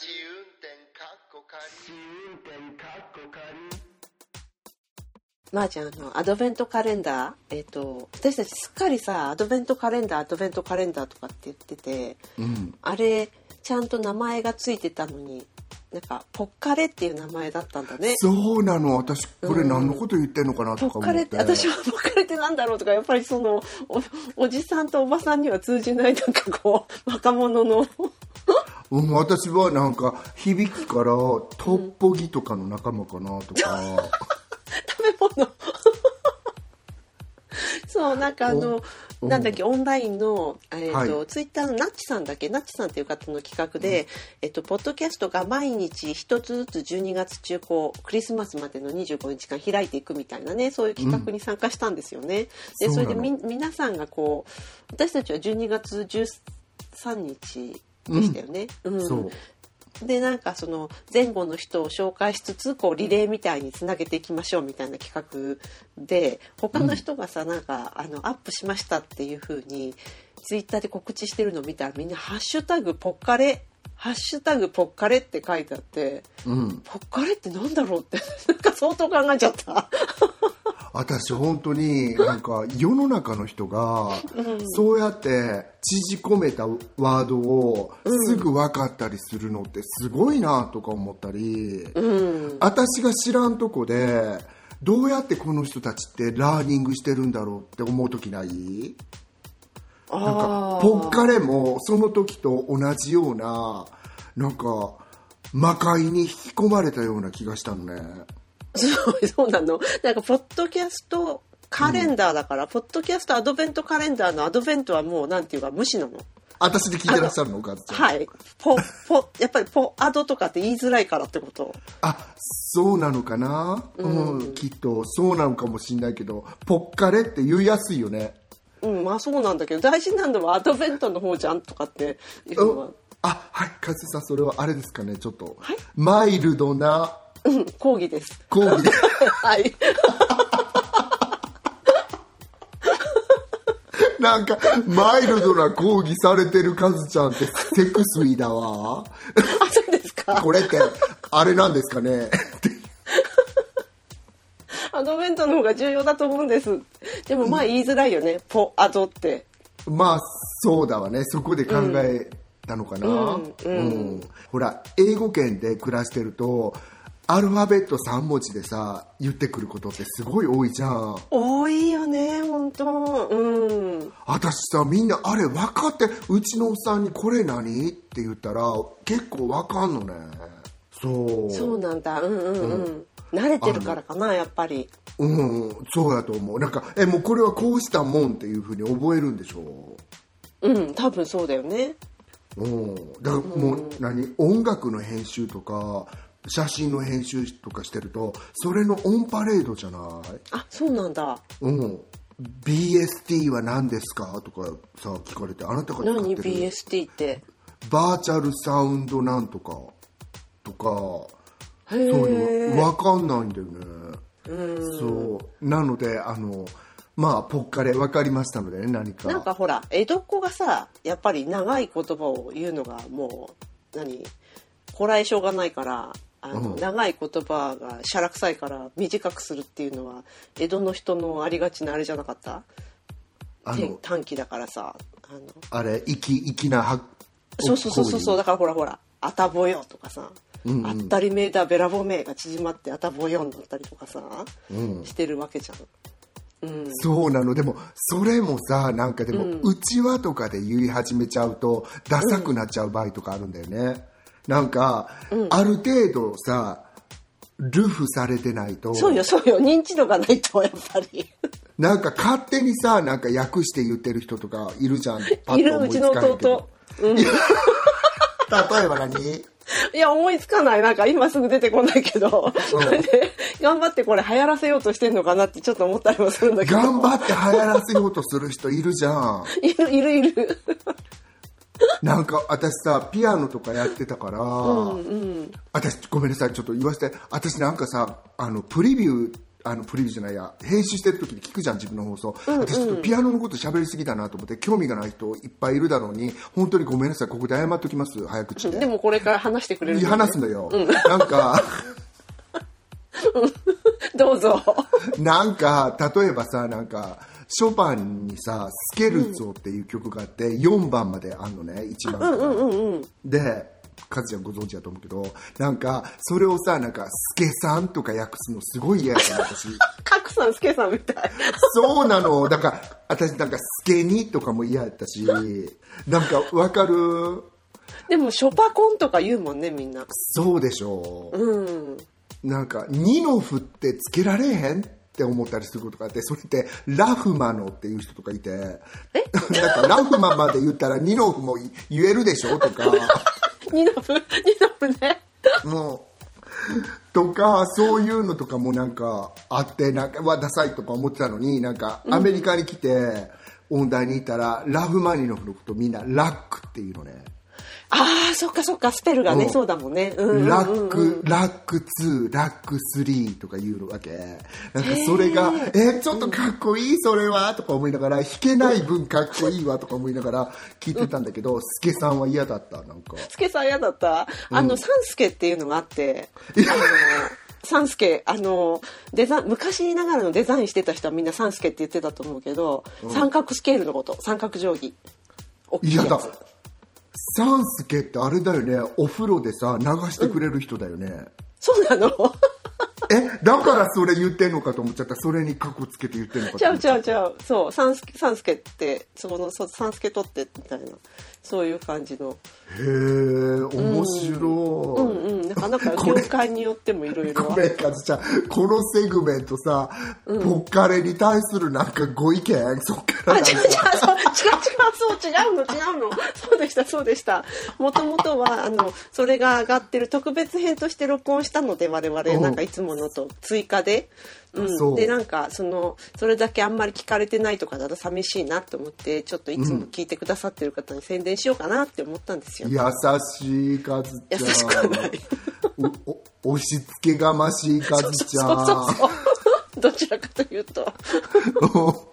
試運転かっこ仮。まあじゃあ、あの、アドベントカレンダー、えっ、と、私たちすっかりさ、アドベントカレンダー、アドベントカレンダーとかって言ってて、うん。あれ、ちゃんと名前がついてたのに、なんか、ポッカレっていう名前だったんだね。そうなの。私これ何のこと言ってんのかなとか思って、ポッカレって、私はポッカレってなんだろうとか、やっぱりその、おおじさんとおばさんには通じない、なんかこう、若者の、うん、私はなんか響きからトッポギとかの仲間かなとか、食べ物。そうなんかあのおなんだっけオンラインの、えーとはい。ツイッターのナッチさんだっけ？ナッチさんっていう方の企画で、えっとポッドキャストが毎日一つずつ12月中こうクリスマスまでの25日間開いていくみたいなねそういう企画に参加したんですよね。でそうなの。それでみ皆さんがこう私たちは12月13日でしたよね。うんそうでなんかその前後の人を紹介しつつこうリレーみたいにつなげていきましょうみたいな企画で他の人がさ、なんかあのアップしましたっていう風にツイッターで告知してるのを見たらみんな「ハッシュタグポッカレ」「ハッシュタグポッカレ」って書いてあってうん、ポッカレってなんだろうってなんか相当考えちゃった。私本当になんか世の中の人がそうやって縮こめたワードをすぐ分かったりするのってすごいなとか思ったり、うん、私が知らんとこでどうやってこの人たちってラーニングしてるんだろうって思う時ない？なんかポッカレもその時と同じようななんか魔界に引き込まれたような気がしたのねそうそうなの。なんかポッドキャストカレンダーだから、ポッドキャストアドベントカレンダーのアドベントはもうなんていうか無視なの。私で聞いてらっしゃるのおかはい。ポポやっぱりポアドとかって言いづらいからってこと。あそうなのかな、うん。きっとそうなのかもしんないけどポッカレって言いやすいよね。うんまあそうなんだけど大事なのはアドベントの方じゃんとかっていうのは。うん。あはいカズさんそれはあれですかねちょっと、はい。マイルドなうん抗議です。講義。で はい。なんかマイルドな講義されてるカズちゃんってセクスイだわ。あそうですか。これってあれなんですかね。アドベントの方が重要だと思うんです。でもまあ言いづらいよね。ポアドって。まあそうだわね。そこで考えたのかな、うん。うん。ほら英語圏で暮らしてるとアルファベット3文字でさ言ってくることってすごい多いじゃん。多いよね本当うん。私さみんなあれ分かってうちのおっさんに「これ何?」って言ったら結構分かんのね。そう。そうなんだ。うんうん。うん、慣れてるからかなやっぱり。うんそうやと思う。なんかえもうこれはこうしたもんっていうふうに覚えるんでしょ？うん多分そうだよね。うん。だからもう何？音楽の編集とか写真の編集とかしてるとそれのオンパレードじゃない？あそうなんだ。うん、BST は何ですか？とかさ聞かれてあなたが使何ってる。BST って。バーチャルサウンドなんとかとかへそういうえの。分かんないんだよね。そう。なのであのまあポッカレ分かりましたのでね何か。なんかほら江戸っ子がさやっぱり長い言葉を言うのがもう何？こらえ性がないからあの、うん。長い言葉がしゃらくさいから短くするっていうのは江戸の人のありがちなあれじゃなかった？てあの短期だからさあの。あれ粋粋なはそうそうそうそうそうだからほらほら「あたぼよ」とかさ「うんうん。あったりめだべらぼめ」が縮まって「あたぼよ」になったりとかさ、うん。してるわけじゃん。うん、そうなの。でもそれもさなんかでも、うちわとかで言い始めちゃうとダサくなっちゃう場合とかあるんだよね、なんか、ある程度さルフされてないと。そうよそうよ。認知度がないとやっぱり。なんか勝手にさなんか訳して言ってる人とかいるじゃん。パッと思いるうちのかへんけど。弟、うん、例えば何？いや思いつかない。なんか今すぐ出てこないけど、それ で頑張ってこれ流行らせようとしてんのかなってちょっと思ったりもするんだけど。頑張って流行らせようとする人いるじゃん。いるいるいる なんか私さピアノとかやってたから、私ごめんなさいちょっと言わせて。私なんかさあのプレビューあのプリビューじゃないや編集してる時に聞くじゃん自分の放送、私ちょっとピアノのこと喋りすぎだなと思って興味がない人いっぱいいるだろうに本当にごめんなさいここで謝っときます早口で。でもこれから話してくれる。いや話すんだよ、なんか どうぞ。なんか例えばさなんかショパンにさ「スケルツォ」っていう曲があって4番まであんのね1番から、でカズちゃんご存知だと思うけどなんかそれをさなんか「スケさん」とか訳すのすごい嫌やったの私 角さん、スケさんみたい。そうなのだから私なんか「スケに」とかも嫌やったしなんかわかる？でも、ショパコンとか言うもんね、みんな。そうでしょう、うん。なんか「ニノフってつけられへん?」って思ったりすることがあってそれってラフマノっていう人とかいて。なんかラフマまで言ったらニノフも言えるでしょ？とか。ニノフ、ニノフね。もうとかそういうのとかもなんかあってなんかわダサいとか思ってたのになんかアメリカに来て音大にいたらラフマニノフのことみんなラックっていうのねああ、そっかそっか、スペルがね、うんそうだもんね。うんうんうんうんラック、ラック2、ラック3とか言うわけ。なんかそれが、え、ちょっとかっこいいそれは？とか思いながら、弾けない分かっこいいわとか思いながら聞いてたんだけど、スケさんは嫌だった、なんか。スケさん嫌だった？あの、サンスケっていうのがあって、あの、サンスケ、あの、デザ昔ながらのデザインしてた人はみんなサンスケって言ってたと思うけど、三角スケールのこと、三角定規。いや嫌だつ。。サンスケってあれだよね、お風呂でさ、流してくれる人だよね。そうなの？え、だからそれ言ってんのかと思っちゃった。それにカッコつけて言ってんのかちゃうと思っちゃっちゃうちゃう。そう、サンスケ、サンスケって、そこの、そサンスケ取って、みたいな。そういう感じの。た。へえ、面白い。うんうん。なかなか業界によってもいろいろご。めん、カズちゃん。このセグメントさ、ポッカレに対するなんかご意見そっからあ、違う違う、そう違う違う、そう、違うの、違うの。そうでした、そうでした。もともとは、あの、それが上がってる特別編として録音したので、我々、うんなんかいつものと追加で。うん。で、なんか、その、それだけあんまり聞かれてないとかだと寂しいなと思って、ちょっといつも聞いてくださってる方に宣伝しようかなって思ったんですよ。優しいカズちゃん。優しくはない押し付けがましいカズちゃん。そうそうそう。どちらかというと。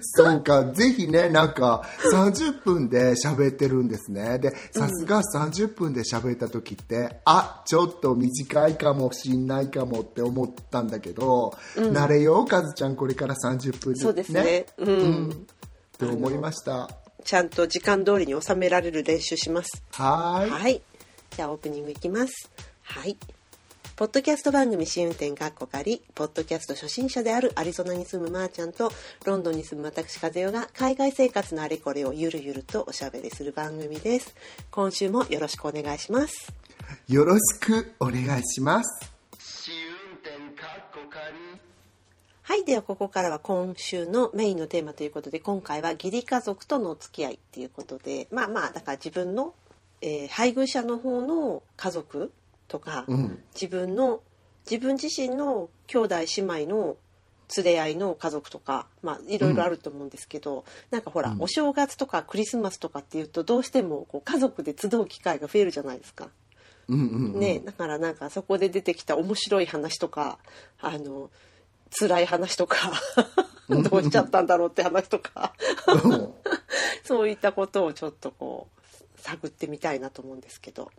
そうか、ぜひね、なんか、30分で喋ってるんですね。で、さすが30分で喋った時って、あ、ちょっと短いかもしんないかもって思ったんだけど、慣れよう、カズちゃん、これから30分そうですね。うん。って思いました？ちゃんと時間通りに収められる練習します。はーい。はい。じゃあオープニングいきます。はい。ポッドキャスト番組試運転かっこかり、ポッドキャスト初心者であるアリゾナに住むまーちゃんと、ロンドンに住む私和代が海外生活のあれこれをゆるゆるとおしゃべりする番組です。今週もよろしくお願いします。よろしくお願いします。試運転かっこかりはい。ではここからは今週のメインのテーマということで、今回は義理家族とのお付き合いっていうことで、まあまあ、だから自分の、えー配偶者の方の家族とか、うん自分の自分自身の兄弟姉妹の連れ合いの家族とか、まあ、いろいろあると思うんですけど、なんかほら、お正月とかクリスマスとかっていうとどうしてもこう家族で集う機会が増えるじゃないですか。うんうんうん。ね、だからなんかそこで出てきた面白い話とかあの辛い話とかどうしちゃったんだろうって話とかうんそういったことをちょっとこう探ってみたいなと思うんですけど。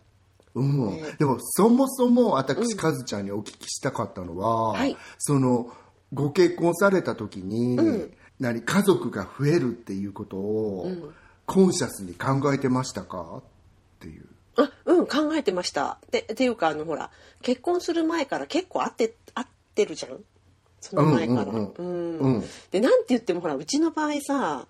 うん。ね。でもそもそも私、カズちゃんにお聞きしたかったのは、はい。そのご結婚された時に、うん。何家族が増えるっていうことを、コンシャスに考えてましたか？っていう。あうん考えてました。でっていうかあのほら結婚する前から結構会って会ってるじゃん。その前から。うんうんうんうん。でなんて言ってもほらうちの場合さ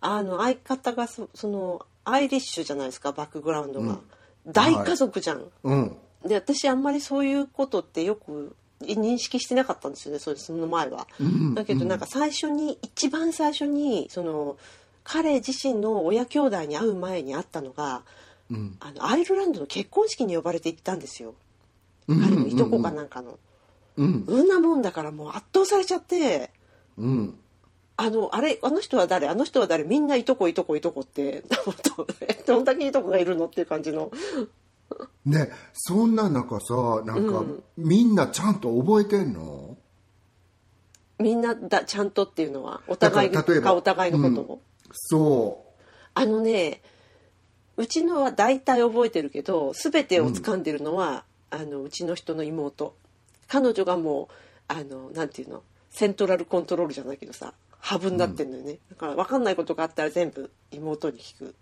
あの相方がそそのアイリッシュじゃないですかバックグラウンドが、大家族じゃん。うんで私あんまりそういうことってよく認識してなかったんですよねそれその前は。だけどなんか最初に一番最初にその彼自身の親兄弟に会う前に会ったのが、うんあのアイルランドの結婚式に呼ばれて行ったんですよ。うん彼のいとこかなんかの。うんうんなもんだからもう圧倒されちゃって。うんあの、あれ、あの人は誰？あの人は誰？みんないとこいとこいとこって、どんだけいとこがいるのっていう感じの。ねそんな中さなんか、みんなちゃんと覚えてんの？みんなだちゃんとっていうのは？お互いがお互いのことを、そあのねうちのは大体覚えてるけど全てを掴んでるのは、あのうちの人の妹。彼女がもうあのなんていうの？セントラルコントロールじゃないけどさハブになってんのよね、だから分かんないことがあったら全部妹に聞く。う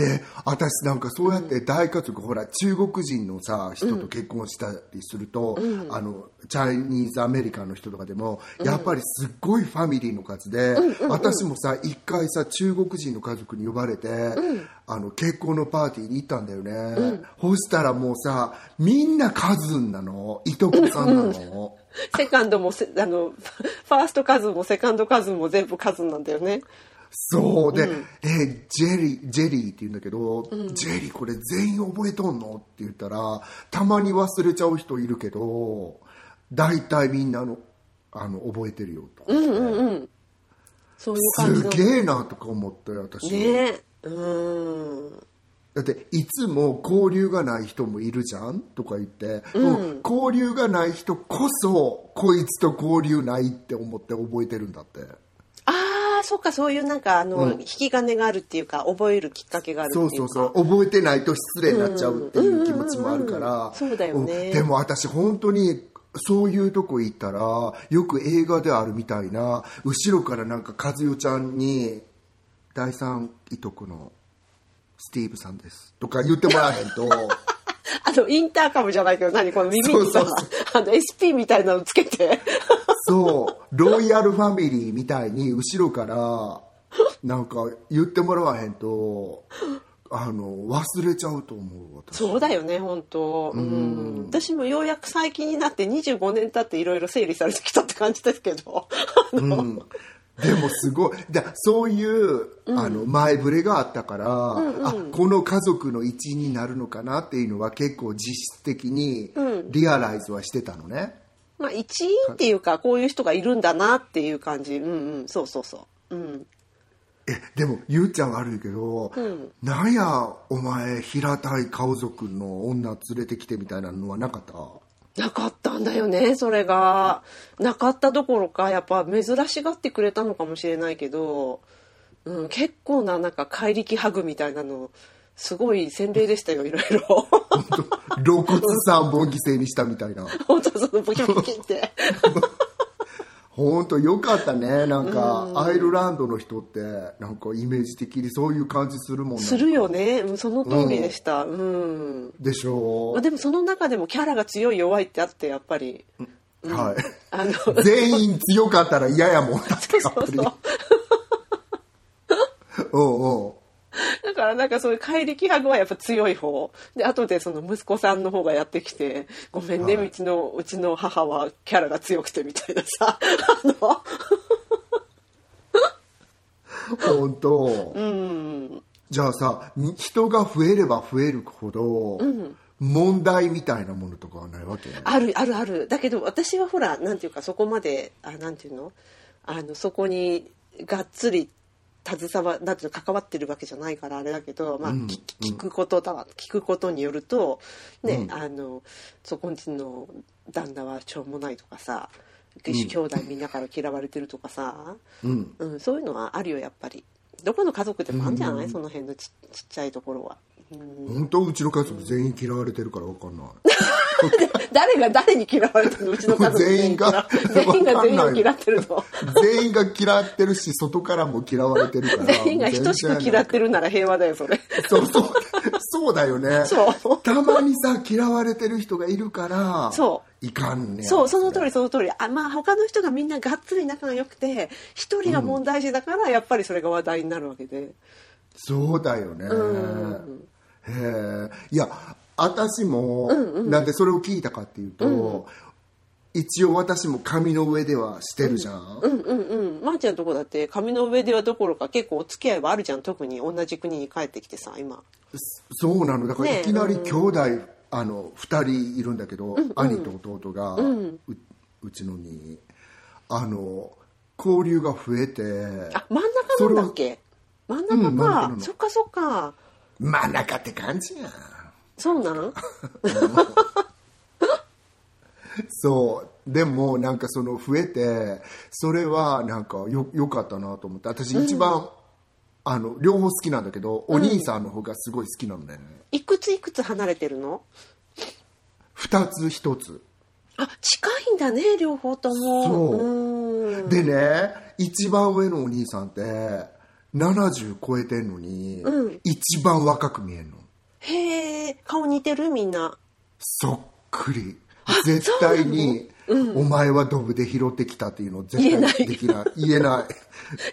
え私なんかそうやって大家族、ほら中国人のさ人と結婚したりすると、あのチャイニーズアメリカンの人とかでも、やっぱりすっごいファミリーの数で、私もさ一回さ中国人の家族に呼ばれて、あの結婚のパーティーに行ったんだよね、そしたらもうさみんなカズンなの。いとこさんなの。セカンドもせあのファーストカズンもセカンドカズンも全部カズンなんだよね。そう。で、えジェリージェリーって言うんだけど、ジェリーこれ全員覚えとんの？って言ったらたまに忘れちゃう人いるけど大体みんなのあの覚えてるよと、そういう感じの。すげえなとか思って私、ね。うんだっていつも交流がない人もいるじゃん？とか言って、もう交流がない人こそこいつと交流ないって思って覚えてるんだって。ああそっかそういうなんかあの、引き金があるっていうか覚えるきっかけがあるっていか。そううそうそう。覚えてないと失礼になっちゃうっていう気持ちもあるから、うん。うんうんうんそうだよね。ん。でも私本当にそういうとこ行ったらよく映画であるみたいな後ろからなんか和代ちゃんに「第三いとこのスティーブさんです」とか言ってもらえへんと。あのインターカムじゃないけど何この耳にさあの SP みたいなのつけて。そう。ロイヤルファミリーみたいに後ろからなんか言ってもらわへんとあの忘れちゃうと思う私。そうだよね本当。うん。私もようやく最近になって25年経っていろいろ整理されてきたって感じですけど。うん、でもすごい。だそういう、あの前触れがあったから、あこの家族の一員になるのかなっていうのは結構実質的にリアライズはしてたのね、まあ一員っていうかこういう人がいるんだなっていう感じ。うんうん。そうそうそう。うん。えでもゆうちゃん悪いけど、なんやお前平たい顔族の女連れてきてみたいなのはなかった？なかったんだよねそれが。なかったどころかやっぱ珍しがってくれたのかもしれないけど、うん、結構ななんか怪力ハグみたいなのすごい洗礼でしたよいろいろ。露骨3本犠牲にしたみたいな。本当そのボキボキって 本当よかったね。なんか、アイルランドの人ってなんかイメージ的にそういう感じするもんね。するよね。うんその通りでした。うん、でしょまあ、でもその中でもキャラが強い弱いってあってやっぱり。う、はい。あの。全員強かったら嫌やもん。そうそうそう。うんう。ん だからなんかそういう怪力ハグはやっぱ強い方。で後でその息子さんの方がやってきて「ごめんね、はい。うちのうちの母はキャラが強くて」みたいなさ。あの。本当、じゃあさに人が増えれば増えるほど、問題みたいなものとかはないわけ？あるあるある。だけど私はほらなんていうかそこまであなんていうの？あのそこにがっつり携わなんていうの関わってるわけじゃないからあれだけど、まあ聞聞くことだわ。聞くことによるとね、あのそこんちの旦那はしょうもないとかさ、兄弟みんなから嫌われてるとかさ、うん。うん、そういうのはあるよやっぱり。どこの家族でもあるんじゃない、その辺のちちっちゃいところは。本当？うちの家族全員嫌われてるから分かんない 誰が誰に嫌われてるの？うちの家族全員が。全員が。全員嫌ってるの。全員が嫌ってるし外からも嫌われてるから。全員が等しく嫌ってるなら平和だよそれ。そうそう。そうだよね。そう。たまにさ嫌われてる人がいるからそう。いかんね。そうその通りその通り。あまあ他の人がみんながっつり仲が良くて一人が問題児だからやっぱりそれが話題になるわけで、そうだよね、へえいや私も、なんでそれを聞いたかっていうと、一応私も紙の上ではしてるじゃん、うんうんうん。まー、ちゃんのとこだって紙の上ではどころか結構お付き合いはあるじゃん。特に同じ国に帰ってきてさ今。そうなの。だからねいきなり兄弟、あの2人いるんだけど、兄と弟が、ううちのにあの交流が増えてあ真ん中なんだっけ？真ん中か、うんそっかそっか。真ん中って感じやんそうなん？そでもなんかその増えてそれはなんかよよかったなと思って私一番、あの両方好きなんだけどお兄さんの方がすごい好きなんだよね、いくついくつ離れてるの？二つ一つ。あ近いんだね両方とも。そう。うん。でね一番上のお兄さんって70超えてんのに、うん。一番若く見えんのへえ顔似てるみんな。そっくり。絶対に、お前はドブで拾ってきたっていうの絶対できない。言えな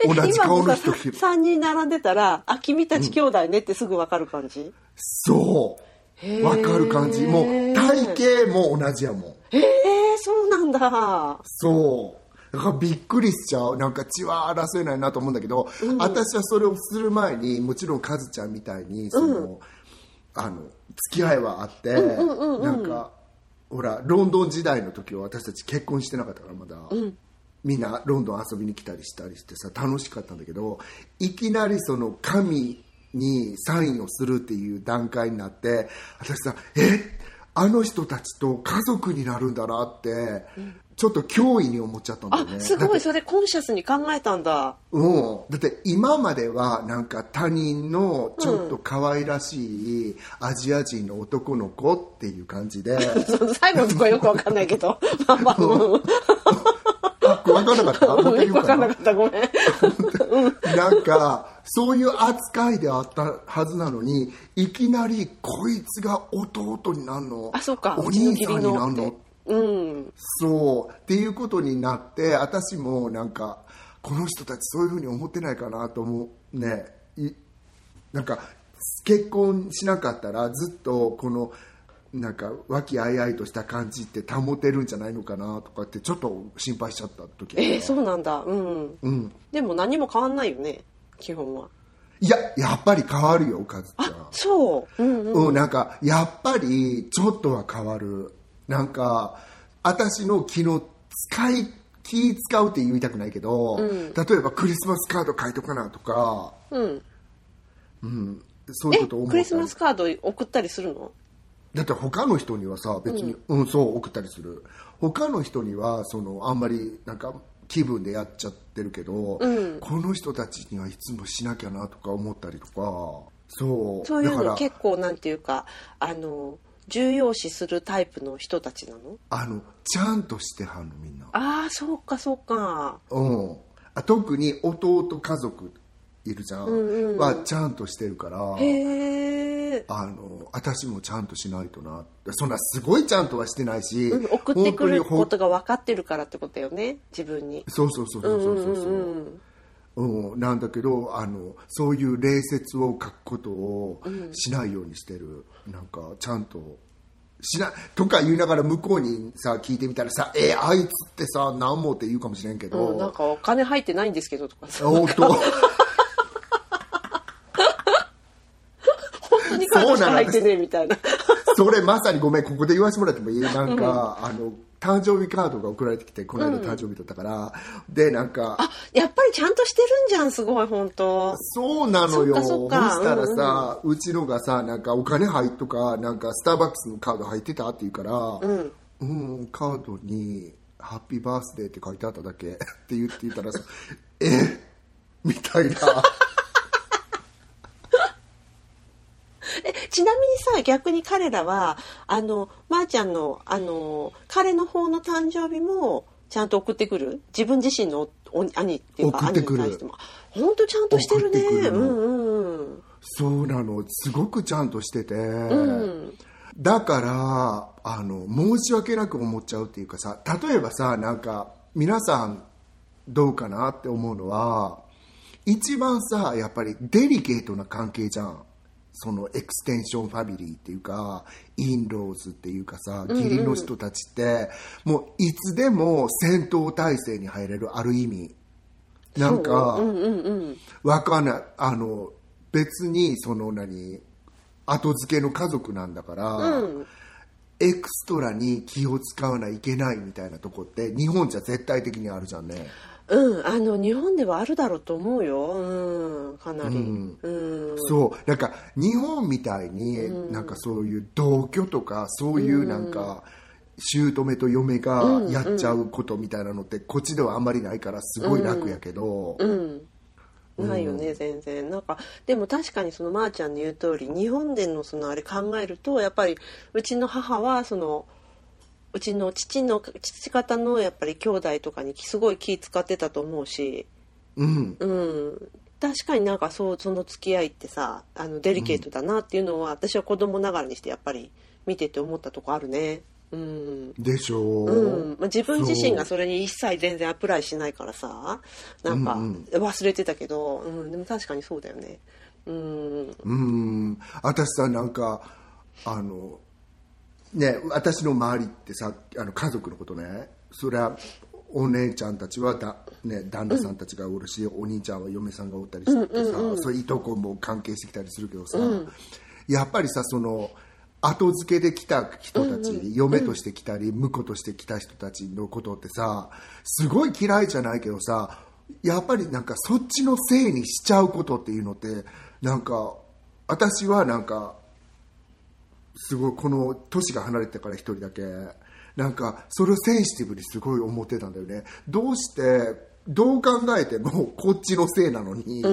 い。同じ顔の人今もさ拾3人並んでたらあ君たち兄弟ねってすぐ分かる感じ、そう。わかる感じ。もう体型も同じやもん。へえそうなんだ。そう。だからびっくりしちゃう。なんか血は争えないなと思うんだけど、私はそれをする前にもちろんカズちゃんみたいにその、あの付き合いはあって、なんかほらロンドン時代の時は私たち結婚してなかったからまだ、みんなロンドン遊びに来たりしたりしてさ楽しかったんだけどいきなりその神にサインをするっていう段階になって私さえ？あの人たちと家族になるんだなって、ちょっと脅威に思っちゃったんだよね。あすごい。それコンシャスに考えたんだ。うん、だって今まではなんか他人のちょっと可愛らしいアジア人の男の子っていう感じで、最後のとこはよく分かんないけど。まあまあ。うん。あ分かんなかった。分かんなうかった。ごめん。か ななんかそういう扱いであったはずなのにいきなりこいつが弟になるの？あそうか。お兄さんになるのってうん。そう。っていうことになって私もなんかこの人たちそういうふうに思ってないかなと思う。ね。いなんか結婚しなかったらずっとこのなんか和気あいあいとした感じって保てるんじゃないのかなとかってちょっと心配しちゃった時えー、そうなんだ。うん、うん、でも何も変わんないよね基本は。いややっぱり変わるよカズちゃん。あそう。うんうん。うん、なんかやっぱりちょっとは変わるなんか私の気の使い気使うって言いたくないけど、例えばクリスマスカード書いとかなとか。うん。そういうえこと思ったクリスマスカード送ったりするの？だって他の人にはさ別に、うん。そう送ったりする。他の人にはそのあんまりなんか気分でやっちゃってるけど、この人たちにはいつもしなきゃなとか思ったりとか。そう。そういうの結構なんていうかあの重要視するタイプの人たちなの？あのちゃんとしてはんのみんな。ああそうかそうか。うん、あ特に弟家族いるじゃん,、はちゃんとしてるから。へえ、あの私もちゃんとしないとな。そんなすごいちゃんとはしてないし、うん、送ってくることが分かってるからってことよね自分に。そうそうそうそうそうそう。そう、うん、なんだけどあのそういう礼節を書くことをしないようにしてる、なんかちゃんとしなとか言いながら向こうにさ聞いてみたらさ「えあいつってさ何も」って言うかもしれんけど、うん、なんかお金入ってないんですけどとか。さ本当本当にカードしか入ってねえみたいな。それまさにごめんここで言わせてもらってもいい？なんか、あの誕生日カードが送られてきてこの間誕生日だったから、でなんかあやっぱりちゃんとしてるんじゃんすごい本当。そうなのよ。そそっかそっか。したらさ、うちのがさなんかお金入っとかなんかスターバックスのカード入ってたって言うからうん、カードに「ハッピーバースデー」って書いてあっただけって言って言ったらさ「え？みたいなえちなみにさ逆に彼らはあのまー、ちゃんのあの彼の方の誕生日もちゃんと送ってくる？自分自身のお兄っていうか兄に対しても。本当ちゃんとしてるね。うんうんうん。そうなの。すごくちゃんとしてて、ん。だからあの申し訳なく思っちゃうっていうかさ例えばさなんか皆さんどうかなって思うのは一番さやっぱりデリケートな関係じゃんその extension family っていうか in-laws っていうかさ義理の人たちって、もういつでも戦闘態勢に入れるある意味。なんか、う。んうんうんわかんない。あの別にその何後付けの家族なんだから、うん。 extra に気を使わないけないみたいなとこって日本じゃ絶対的にあるじゃんねうん、あの日本ではあるだろうと思うよ、うん、かなり、うん。うん。そう。なんか日本みたいになんかそういう同居とかそういうなんか姑と嫁がやっちゃうことみたいなのってこっちではあんまりないからすごい楽やけど、うん。ないよね、全然。なんかでも確かにそのまーちゃんの言う通り日本でのそのあれ考えるとやっぱりうちの母はそのうちの父の父方のやっぱり兄弟とかにすごい気使ってたと思うし、うん、うん、確かになんかそうその付き合いってさあのデリケートだなっていうのは、私は子供ながらにしてやっぱり見てて思ったとこあるね。うん。でしょう、うん。まあ、自分自身がそれに一切全然アプライしないからさなんかうん。忘れてたけど、うん。でも確かにそうだよね。うん。うん。私さなんかあのね私の周りってさあの家族のことね。そりゃお姉ちゃんたちはだ、ね、旦那さんたちがおるし、お兄ちゃんは嫁さんがおったりしてさ、そういういとこも関係してきたりするけどさ、やっぱりさその後付けで来た人たち、嫁として来たり婿として来た人たちのことってさすごい嫌いじゃないけどさやっぱりなんかそっちのせいにしちゃうことっていうのってなんか私はなんかすごいこの年が離れてから一人だけなんかそれをセンシティブにすごい思ってたんだよね。どうしてどう考えてもこっちのせいなのに、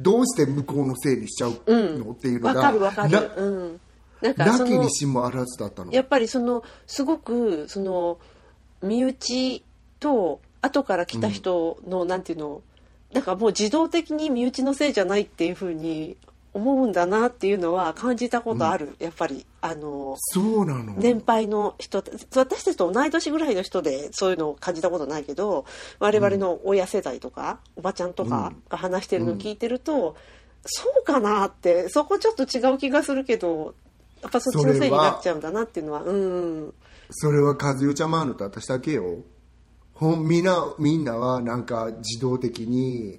どうして向こうのせいにしちゃうの、っていうのわがかるわかる。な。うん、なんかそなきのにしもあらずだったの。やっぱりそのすごくその身内と後から来た人の、なんていうのなんかもう自動的に身内のせいじゃないっていうふうに思うんだなっていうのは感じたことある、やっぱり。あのそうなの、年配の人私たちと同い年ぐらいの人でそういうのを感じたことないけど我々の親世代とか、おばちゃんとかが話してるのを聞いてると、そうかなってそこちょっと違う気がするけどやっぱそっちのせいになっちゃうんだなっていうのはうん。それは和代ちゃんもあるのと私だけよ。ほんみんなみんなはなんか自動的に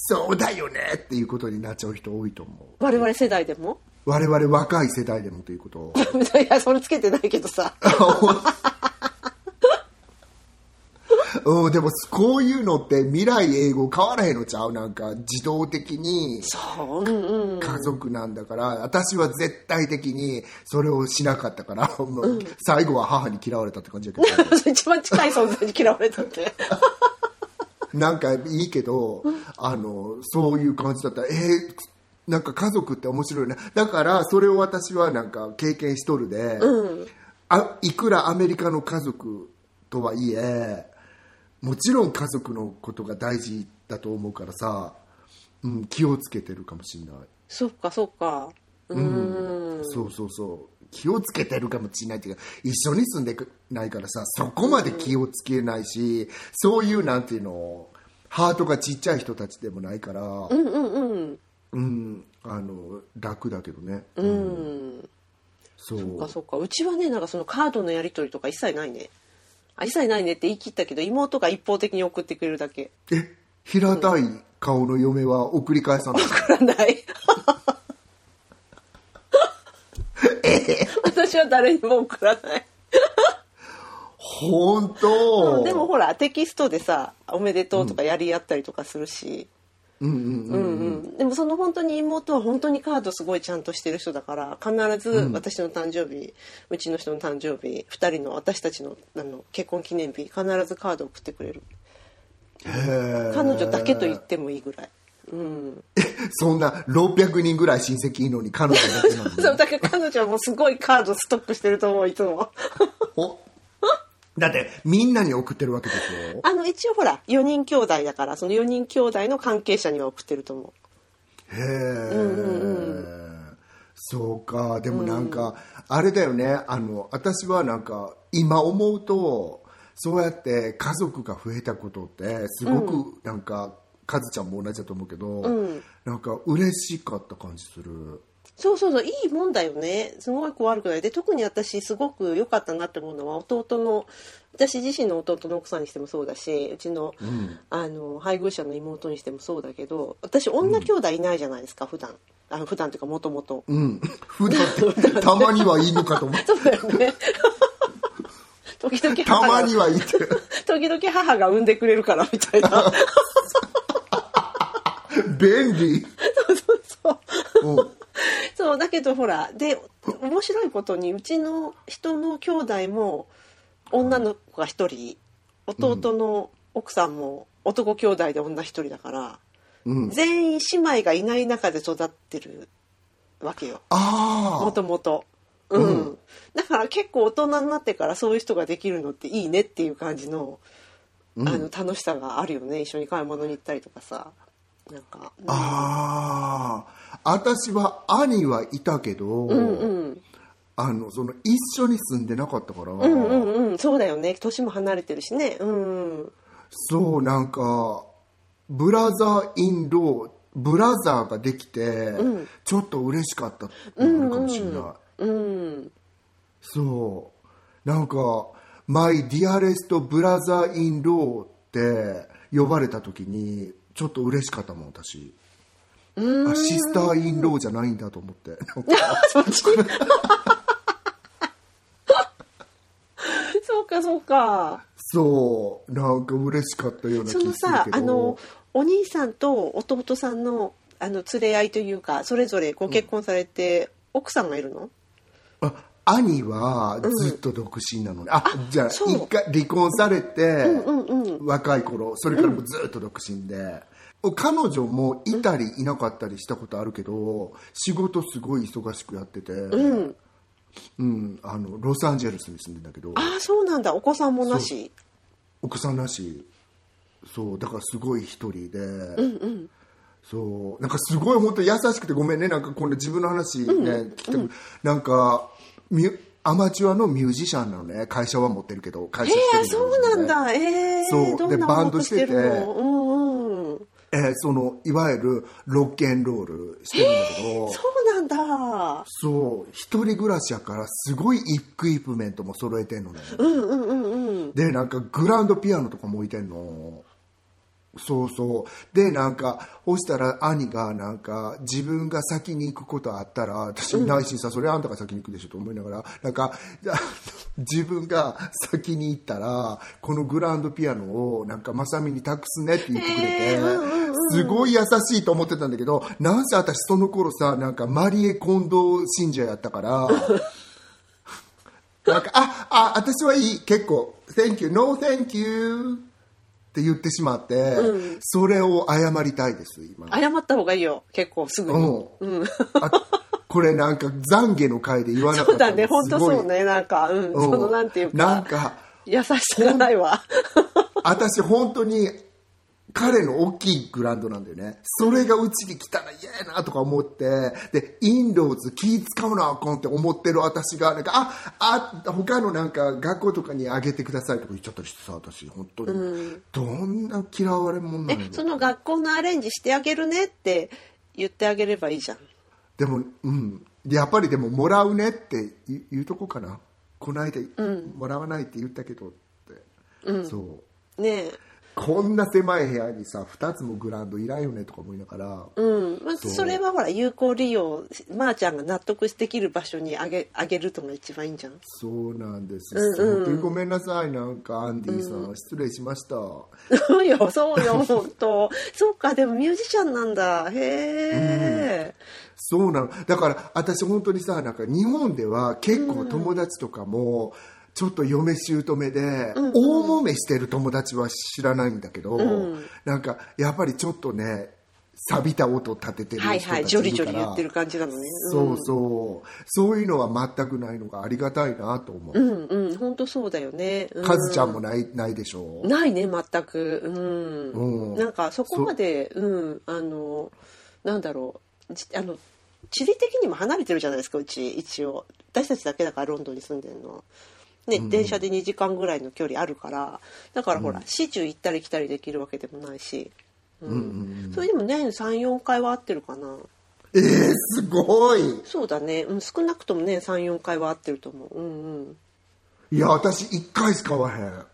そうだよねっていうことになっちゃう人多いと思う。我々世代でも？我々若い世代でもということ。を いやそれつけてないけどさ。うん、でもこういうのって未来英語変わらへんのちゃう？なんか自動的に。そううんうん。家族なんだから、私は絶対的にそれをしなかったから、もう最後は母に嫌われたって感じだけど。一番近い存在に嫌われたってなんかいいけど、あのそういう感じだった。らえーなんか家族って面白いね。だからそれを私はなんか経験しとるで、あいくらアメリカの家族とはいえもちろん家族のことが大事だと思うからさ、うん、気をつけてるかもしれない、そっかそっか。うん。そうそうそう気をつけてるかもしれないっていうか一緒に住んでないからさそこまで気をつけないし、そういうなんていうのハートがちっちゃい人たちでもないから、うんうんうん。うん、あの楽だけどね、うん。そう。そっかそっか。うちはねなんかそのカードのやり取りとか一切ないね。あ一切ないねって言い切ったけど妹が一方的に送ってくれるだけ。え平たい顔の嫁は送り返さない、送らない私は誰にも送らない。本当、でもほらテキストでさ「おめでとう」とかやり合ったりとかするし、うんうんうんうん。うん、でもその本当に妹は本当にカードすごいちゃんとしてる人だから必ず私の誕生日、うちの人の誕生日2人の私たちのあの結婚記念日必ずカード送ってくれる。彼女だけと言ってもいいぐらい、うん、そんな600人ぐらい親戚いいのに彼女だけなのに そうだから彼女はもうすごいカードストックしてると思ういつも。お？だってみんなに送ってるわけでしょ？あの一応ほら4人兄弟だからその4人兄弟の関係者には送ってると思う。へえ、そうか。でもなんか、あれだよね。あの私はなんか今思うとそうやって家族が増えたことってすごくなんか、カズちゃんも同じだと思うけど、なんか嬉しかった感じする。そうそうそういいもんだよね。すごいこう悪くないで特に私すごく良かったなって思うのは弟の私自身の弟の奥さんにしてもそうだしうちの,、あの配偶者の妹にしてもそうだけど私女兄弟いないじゃないですか、普段。あの普段というかもともとうん。普段って たまにはいいのかと思って そうだよね。時々たて。時々母が産んでくれるからみたいな便利。そううん。そう。だけどほらで面白いことにうちの人の兄弟も女の子が一人弟の奥さんも男兄弟で女一人だから、うん。全員姉妹がいない中で育ってるわけよ。あもともと。うん、うん。だから結構大人になってからそういう人ができるのっていいねっていう感じの,、うん。あの楽しさがあるよね。一緒に買い物に行ったりとかさなんかああ私は兄はいたけど、うんうん。あのその一緒に住んでなかったから、うんうんうん。そうだよね。年も離れてるしね。うんうん。そうなんかbrother-in-law brother ができて、ちょっと嬉しかったのがあるかもしれない、うんそうなん。か「マイ・ディアレスト・ブラザー・イン・ロー」って呼ばれた時にちょっと嬉しかったもん私。あ sister in-law じゃないんだと思って。そうか そうか。そうなんか嬉しかったような気そのがするけど。さあのお兄さんと弟さんのあの連れ合いというかそれぞれご結婚されて、奥さんがいるの？あ兄はずっと独身なのね、あじゃあ一回離婚されて、若い頃それからもうずっと独身で、彼女もいたりいなかったりしたことあるけど仕事すごい忙しくやってて、うん。あのロサンゼルスに住んでんだけど。ああそうなんだ。お子さんもなし？奥さんなし。そうだからすごい一人で、そう。なんかすごい本当優しくてごめんね。なんかこんな自分の話ね、聞きたくなんかミュアマチュアのミュージシャンなのね。会社は持ってるけど会社してえー、るけど。そうなんだ。えー、そう。でどんなバンドしてて。うんうん。えーそのいわゆるロッケンロールしてるんだけど、そうなんだ。そう。一人暮らしやからすごいエクイプメントも揃えてんのね、うんうんうんうん。でなんかグランドピアノとかも置いてんのそうそう。でなんかそしたら兄がなんか自分が先に行くことあったら私内心さ、それあんたが先に行くでしょと思いながらなんかじゃあ自分が先に行ったらこのグランドピアノをなんかまさみに託すねって言ってくれて、すごい優しいと思ってたんだけどなんせ私その頃さなんかマリエ・コンド信者やったから。なんか、あ、あ、私はいい、結構、Thank you, no thank you って言ってしまって、それを謝りたいです、今。謝った方がいいよ。結構すぐに。うん。あこれなんか懺悔の会で言わなかったそうだね。本当そうね。なんかうん、うん。そのなんていうか。なんか、優しさがないわ。私本当に、彼の大きいグラウンドなんだよね。それがうちに来たら嫌やなとか思って、で、インローズ気使うなあかんって思ってる私が、なんか、あ、あ、他のなんか学校とかにあげてくださいとか言っちゃったりしてさ、私、本当に。どんな嫌われ者なのえその学校のアレンジしてあげるねって言ってあげればいいじゃんでも、うん。やっぱりでも、もらうねって言うとこかな。この間、もらわないって言ったけどって。そう。ねえこんな狭い部屋にさ、2つもグラウンドいらんよねとか思いながら、うん。まあ、それはほら有効利用まー、ちゃんが納得できる場所にあげあげるのが一番いいんじゃん。そうなんです、うんうん。本当にごめんなさい。なんかアンディさん、失礼しました。そうよそうよ本当。そうかでもミュージシャンなんだ。へえ、そうなの。だから私本当にさなんか日本では結構友達とかも、ちょっと嫁姑で、大揉めしてる友達は知らないんだけど、なんかやっぱりちょっとね錆びた音立ててる人はいたちいるから、はいジョリジョリ言ってる感じなのね。そうそう。そういうのは全くないのがありがたいなと思う、うんうん。本当そうだよね、うん、カズちゃんもないないでしょ？うないね全く。うん、うん。なんかそこまでう。ん。あのなんだろう。じあの地理的にも離れてるじゃないですかうち一応。私たちだけだからロンドンに住んでるのね、電車で2時間ぐらいの距離あるからだからほら、市中行ったり来たりできるわけでもないし、うん。それでも年34回は会ってるかな。えー、すごい。そうだね、うん、少なくとも年34回は会ってると思う。うんうん。いや私1回しか会わへん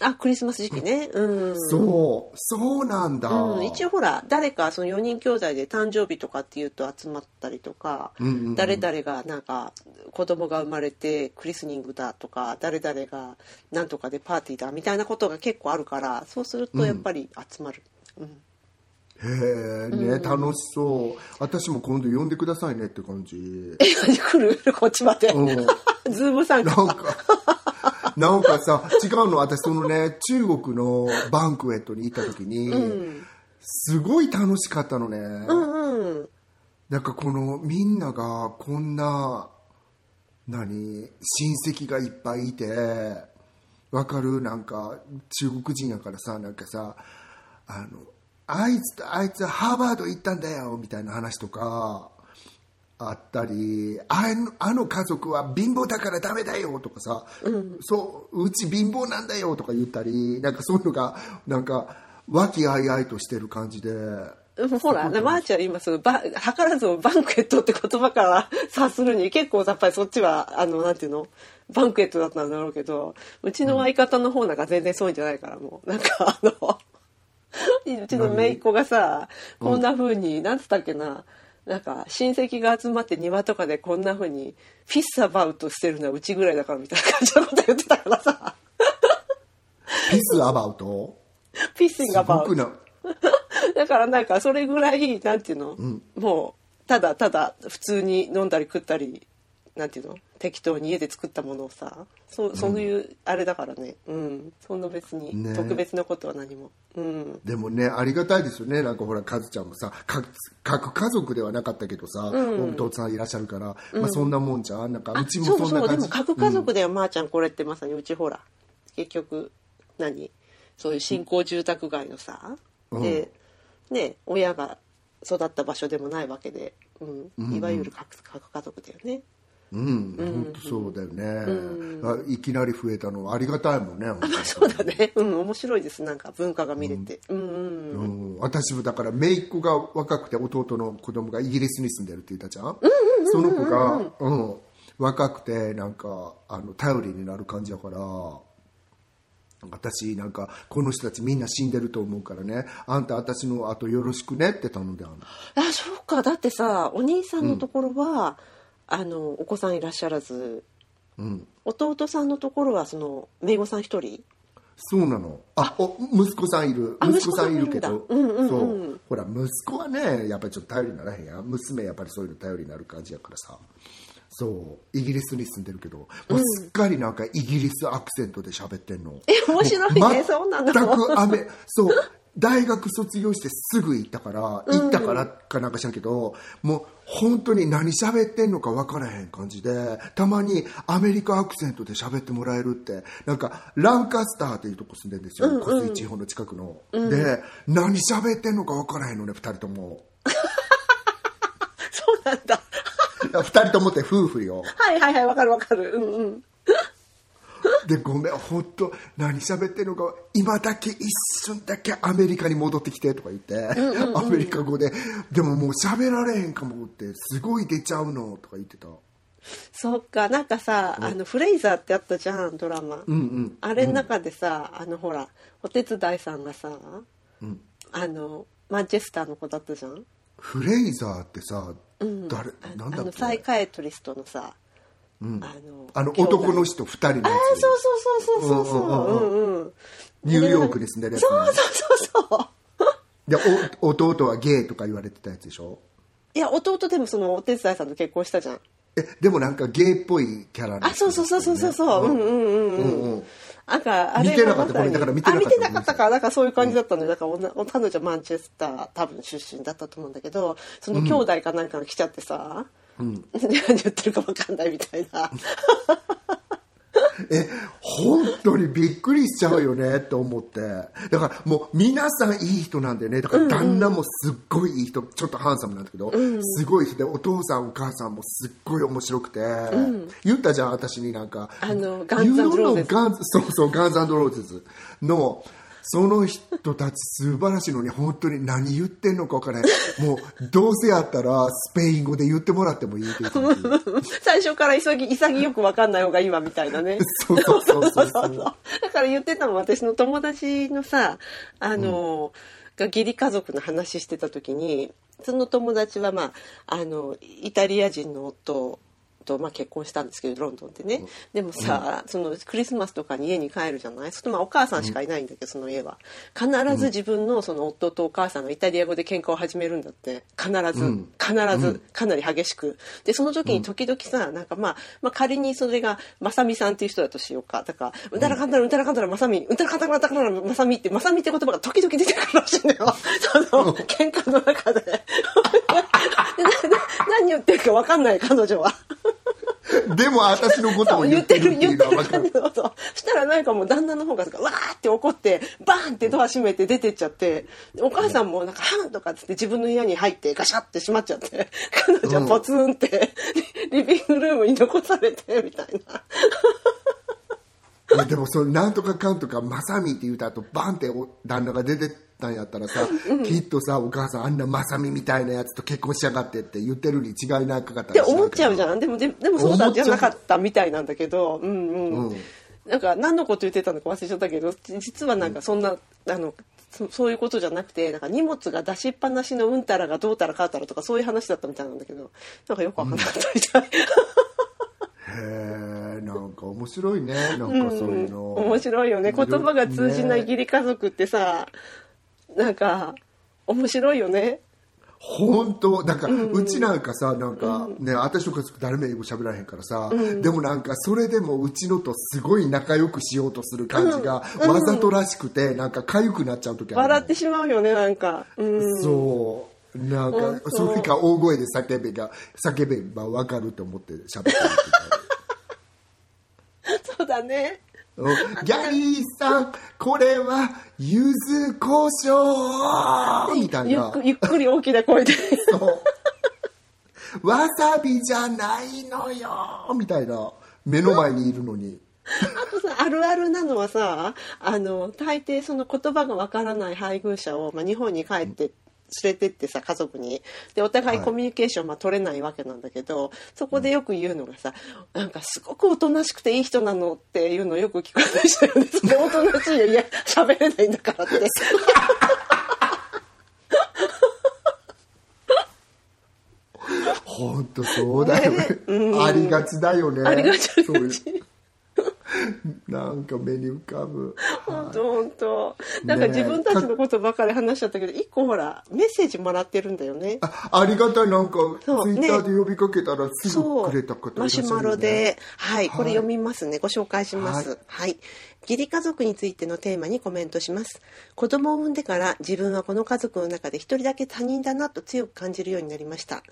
あクリスマス時期ね。うん。そう。そうなんだ、うん、一応ほら誰かその4人兄弟で誕生日とかっていうと集まったりとか、んうんうん。誰々がなんか子供が生まれてクリスニングだとか誰々がなんとかでパーティーだみたいなことが結構あるからそうするとやっぱり集まる、うん。へえね、楽しそう。私も今度呼んでくださいねって感じ。え来る？こっちまで、うん。ズーム参加。なんかなんかさ違うの私そのね中国のバンクエットに行った時に、すごい楽しかったのね、うんうん。なんかこのみんながこんな何親戚がいっぱいいてわかる？なんか中国人やからさなんかさあのあいつとあいつはハーバード行ったんだよみたいな話とかあったりあのあの家族は貧乏だからダメだよとかさ、そううち貧乏なんだよとか言ったりなんかそういうのがなんか和気あいあいとしてる感じで。うんほら、ね、マーチは今そのば図らずも banquet って言葉から 察するに結構やっぱりそっちはあのなんていうの？ banquet だったんだろうけどうちの相方の方なんか全然そういうんじゃないからもう。なんかあの うちの姪っ子がさこんな風に、なんつったっけな？なんか親戚が集まって庭とかでこんな風にフィッサバウトしてるのはうちぐらいだからみたいな感じのこと言ってたからさ。ピスアバウト？ピッシングアバウト。だからなんかそれぐらいなんていうの、もうただただ普通に飲んだり食ったりなんていうの？適当に家で作ったものをさそうそういうあれだからね。うん。そんな別にね。特別なことは何も、うん。でもねありがたいですよね。なんかほらカズちゃんもさか各家族ではなかったけどさ、弟さんいらっしゃるから、まあ、そんなもんじゃん。なんかうちもそうそうでも核家族ではまーちゃんこれってまさにうちほら。結局何？そういう新興住宅街のさ、でね親が育った場所でもないわけで、うん、いわゆる核核家族だよね。うん、本当そうだよね、あいきなり増えたのはありがたいもんね本当にそうだね。うん、面白いです。なんか文化が見れて。うん、うん、うん、私もだから姪っ子が若くて弟の子供がイギリスに住んでるって言ったじゃん,、その子が、うん、若くてなんかあの頼りになる感じだから私なんかこの人たちみんな死んでると思うからね。あんた私の後よろしくねって頼んであるの。あ、そうか。だってさ、お兄さんのところは、あのお子さんいらっしゃらず、うん。弟さんのところはその姪御さん一人？そうなの。あお息子さんいる。あ息子さんいるけど。うんうんうん。そう。ほら息子はねやっぱりちょっと頼りにならへんやん。娘やっぱりそういうの頼りになる感じやからさ。そう。イギリスに住んでるけど。もうすっかりなんかイギリスアクセントで喋ってんの。え面白いね。そうなの。全くアメそう大学卒業してすぐ行ったから行ったからかなんか知らんけど、もう本当に何喋ってんのか分からへん感じでたまにアメリカアクセントで喋ってもらえるってなんかランカスターっていうとこ住んでるんですよ、小水地方の近くの、で何喋ってんのか分からへんのね2人とも そうなんだ。2人ともって夫婦よはいはいはい、わかるわかる。うんうん。でごめん本当何喋ってんのか今だけ一瞬だけアメリカに戻ってきてとか言って、アメリカ語で。でももう喋られへんかもってすごい出ちゃうのとか言ってた。そっか、なんかさ、あのフレイザーってあったじゃん、ドラマ。うんうん。あれの中でさ、あのほら、お手伝いさんがさ、ん。あのマンチェスターの子だったじゃん。フレイザーってさ、うん。誰あなんだっけ？あのサイカエトリストのさ、あの男の人2人のやあそうそうそうそうそう。そううん。うんうんうん。ニューヨークに住んでるやつね。そうそうそうそう。でお弟はゲイとか言われてたやつでしょ？いや弟でもそのお手伝いさんと結婚したじゃん。えでもなんかゲイっぽいキャラのあそうそうそうそうそう。そううんうん。うんうんうん。なんかあれ見てなかった。がまさにごめん。だから見てなかったあ見てなかったか。らだからそういう感じだったのよ。だから彼女はマンチェスター多分出身だったと思うんだけどその兄弟かなんかが来ちゃってさ、何言ってるか分かんないみたいな。え本当にびっくりしちゃうよねって思って。だからもう皆さんいい人なんだよね。だから旦那もすっごいいい人ちょっとハンサムなんだけど、すごい人でお父さんお母さんもすっごい面白くて、言ったじゃん私になんか。あのガンズローゼズそうそうガンズローゼズのその人たち素晴らしいのに本当に何言ってんのか分からない。もうどうせやったらスペイン語で言ってもらってもいいって言って最初から潔潔く分かんない方がいいわみたいなね。そうそうそうそうそう。だから言ってたのは私の友達のさあの、が義理家族の話してた時にその友達はまああのイタリア人の夫と、まあ、結婚したんですけどロンドンでね、でもさ、そのクリスマスとかに家に帰るじゃない？そとまあお母さんしかいないんだけど、その家は。必ず自分のその夫とお母さんがイタリア語で喧嘩を始めるんだって。必ず、うん。必ず。かなり激しく。でその時に時々さなんかまあ、まあ、仮にそれがまさみさんっていう人だとしようか。だから「うん。たらかんたらうんたらかんたらまさみうんたらかんたらうんたらかんたらまさみ」ってまさみって言葉が時々出てくるらしいんだよ。その喧嘩の中で。何言ってるか分かんない彼女は。でも私のことを言ってるっていう言ってるのは分かるそしたらなんかもう旦那の方がわーって怒ってバーンってドア閉めて出てっちゃってお母さんもなんか「はん」とかっつって自分の部屋に入ってガシャって閉まっちゃって彼女はポツンってリビングルームに残されてみたいな。でもそのなんとかかんとかまさみって言うた後バンってお旦那が出てったんやったらさ、きっとさお母さんあんなまさみみたいなやつと結婚しやがってって言ってるに違いなかったって思っちゃうじんゃん。でもででもそうだじゃなかったみたいなんだけどうん。うん、うんなんか何のこと言ってたのか忘れちゃったけど実はなんかそんな、あのそそういうことじゃなくてなんか荷物が出しっぱなしのうんたらがどうたらかうたらとかそういう話だったみたいなんだけどなんかよくわかんなかったみたい、へえなんか面白いねなんかそういうの、面白いよね。言葉が通じない義ね理家族ってさなんか面白いよね。本当？だから、うちなんかさなんか、ね私の家族誰も英語喋らへんからさ、でもなんかそれでもうちのとすごい仲良くしようとする感じが、わざとらしくてなんか痒くなっちゃう時ある。笑ってしまうよねなんか。うん。そう。なんかそれか大声で叫べが叫べば分かると思って喋ってる そうだね。うんギャリーさんこれは柚子胡椒みたいな。ゆっくり大きな声で。わさびじゃないのよ。みたいな。目の前にいるのに。あとさあるあるなのはさあの大抵その言葉がわからない配偶者を、まあ、日本に帰って連れてってさ家族に。でお互いはい。コミュニケーション、まあ、取れないわけなんだけどそこでよく言うのがさなんかすごくおとなしくていい人なのっていうのをよく聞かれましたよね。それおとなしいよ。いや喋れないんだからって。本当そうだよね。ねありがちだよね。ありがちそういなんか目に浮かぶ本当本当なんか自分たちのことばかり話しちゃったけど一個ほらメッセージもらってるんだよねあありがたいなんかツイッターで呼びかけたらすぐくれた方いらマシュマロで、はい、これはい読みますね。ご紹介します。ははいい。義理家族についてのテーマにコメントします。子供を産んでから自分はこの家族の中で一人だけ他人だなと強く感じるようになりました。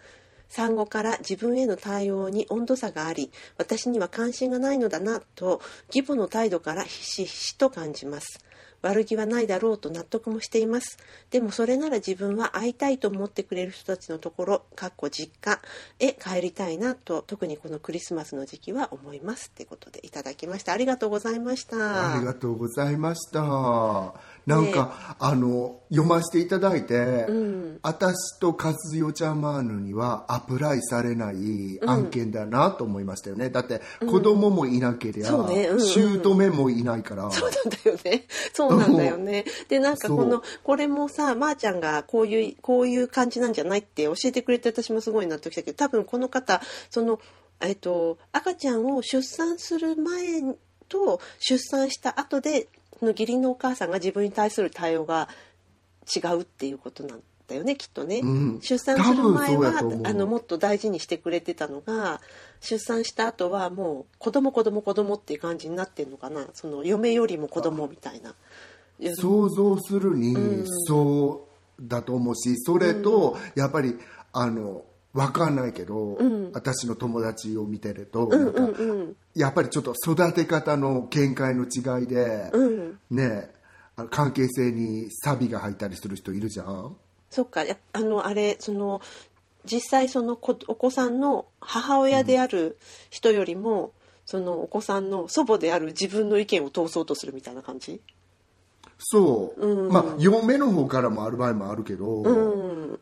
産後から自分への対応に温度差があり、私には関心がないのだなと、義母の態度からひしひしと感じます。悪気はないだろうと納得もしています。でもそれなら自分は会いたいと思ってくれる人たちのところ、かっこ実家へ帰りたいなと、特にこのクリスマスの時期は思います。ってことでいただきました。ありがとうございました。ありがとうございました。なんか、あの読ませていただいて、私と和代ちゃんマーヌにはアプライされない案件だなと思いましたよね。だって子供もいなけりゃ、そうねうんうん姑もいないから。そうなんだよね。そうなんだよね。で、なんかこそのう、これもさ、まー、ちゃんがこういう、こういう感じなんじゃないって教えてくれて私もすごい納得したけど、多分この方、その、えっと、赤ちゃんを出産する前と出産した後で、その義理のお母さんが自分に対する対応が違うっていうことなんだよね、きっとね。うん。出産する前はあのもっと大事にしてくれてたのが出産した後はもう子供子供子供っていう感じになってんのかな。その嫁よりも子供みたいな。想像するに、そうだと思うしそれと、やっぱりあの分かんないけど、私の友達を見てると、なんかやっぱりちょっと育て方の見解の違いで、ねあの関係性に錆が入ったりする人いるじゃん。そっか。やあのあれその実際その子お子さんの母親である人よりも、そのお子さんの祖母である自分の意見を通そうとするみたいな感じ？そう、まあ嫁の方からもある場合もあるけど、うん。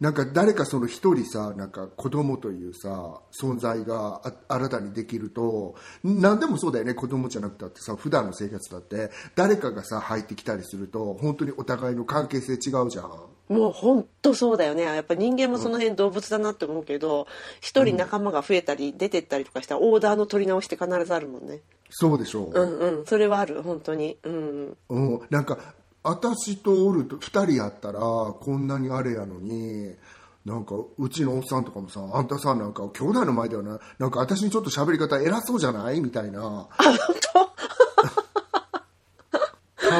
なんか誰かその一人さなんか子供というさ存在があ新たにできると何でもそうだよね。子供じゃなくたってさ普段の生活だって誰かがさ入ってきたりすると本当にお互いの関係性違うじゃんもう本当そうだよね。やっぱ人間もその辺動物だなって思うけど一、人仲間が増えたり出てったりとかしたらオーダーの取り直しって必ずあるもんね。そうでしょう、うんうん。それはある本当に。うん。うん、なんか私とおると2人やったらこんなにあれやのになんかうちのおっさんとかもさあんたさなんか兄弟の前ではななんか私にちょっと喋り方偉そうじゃない？みたいな。た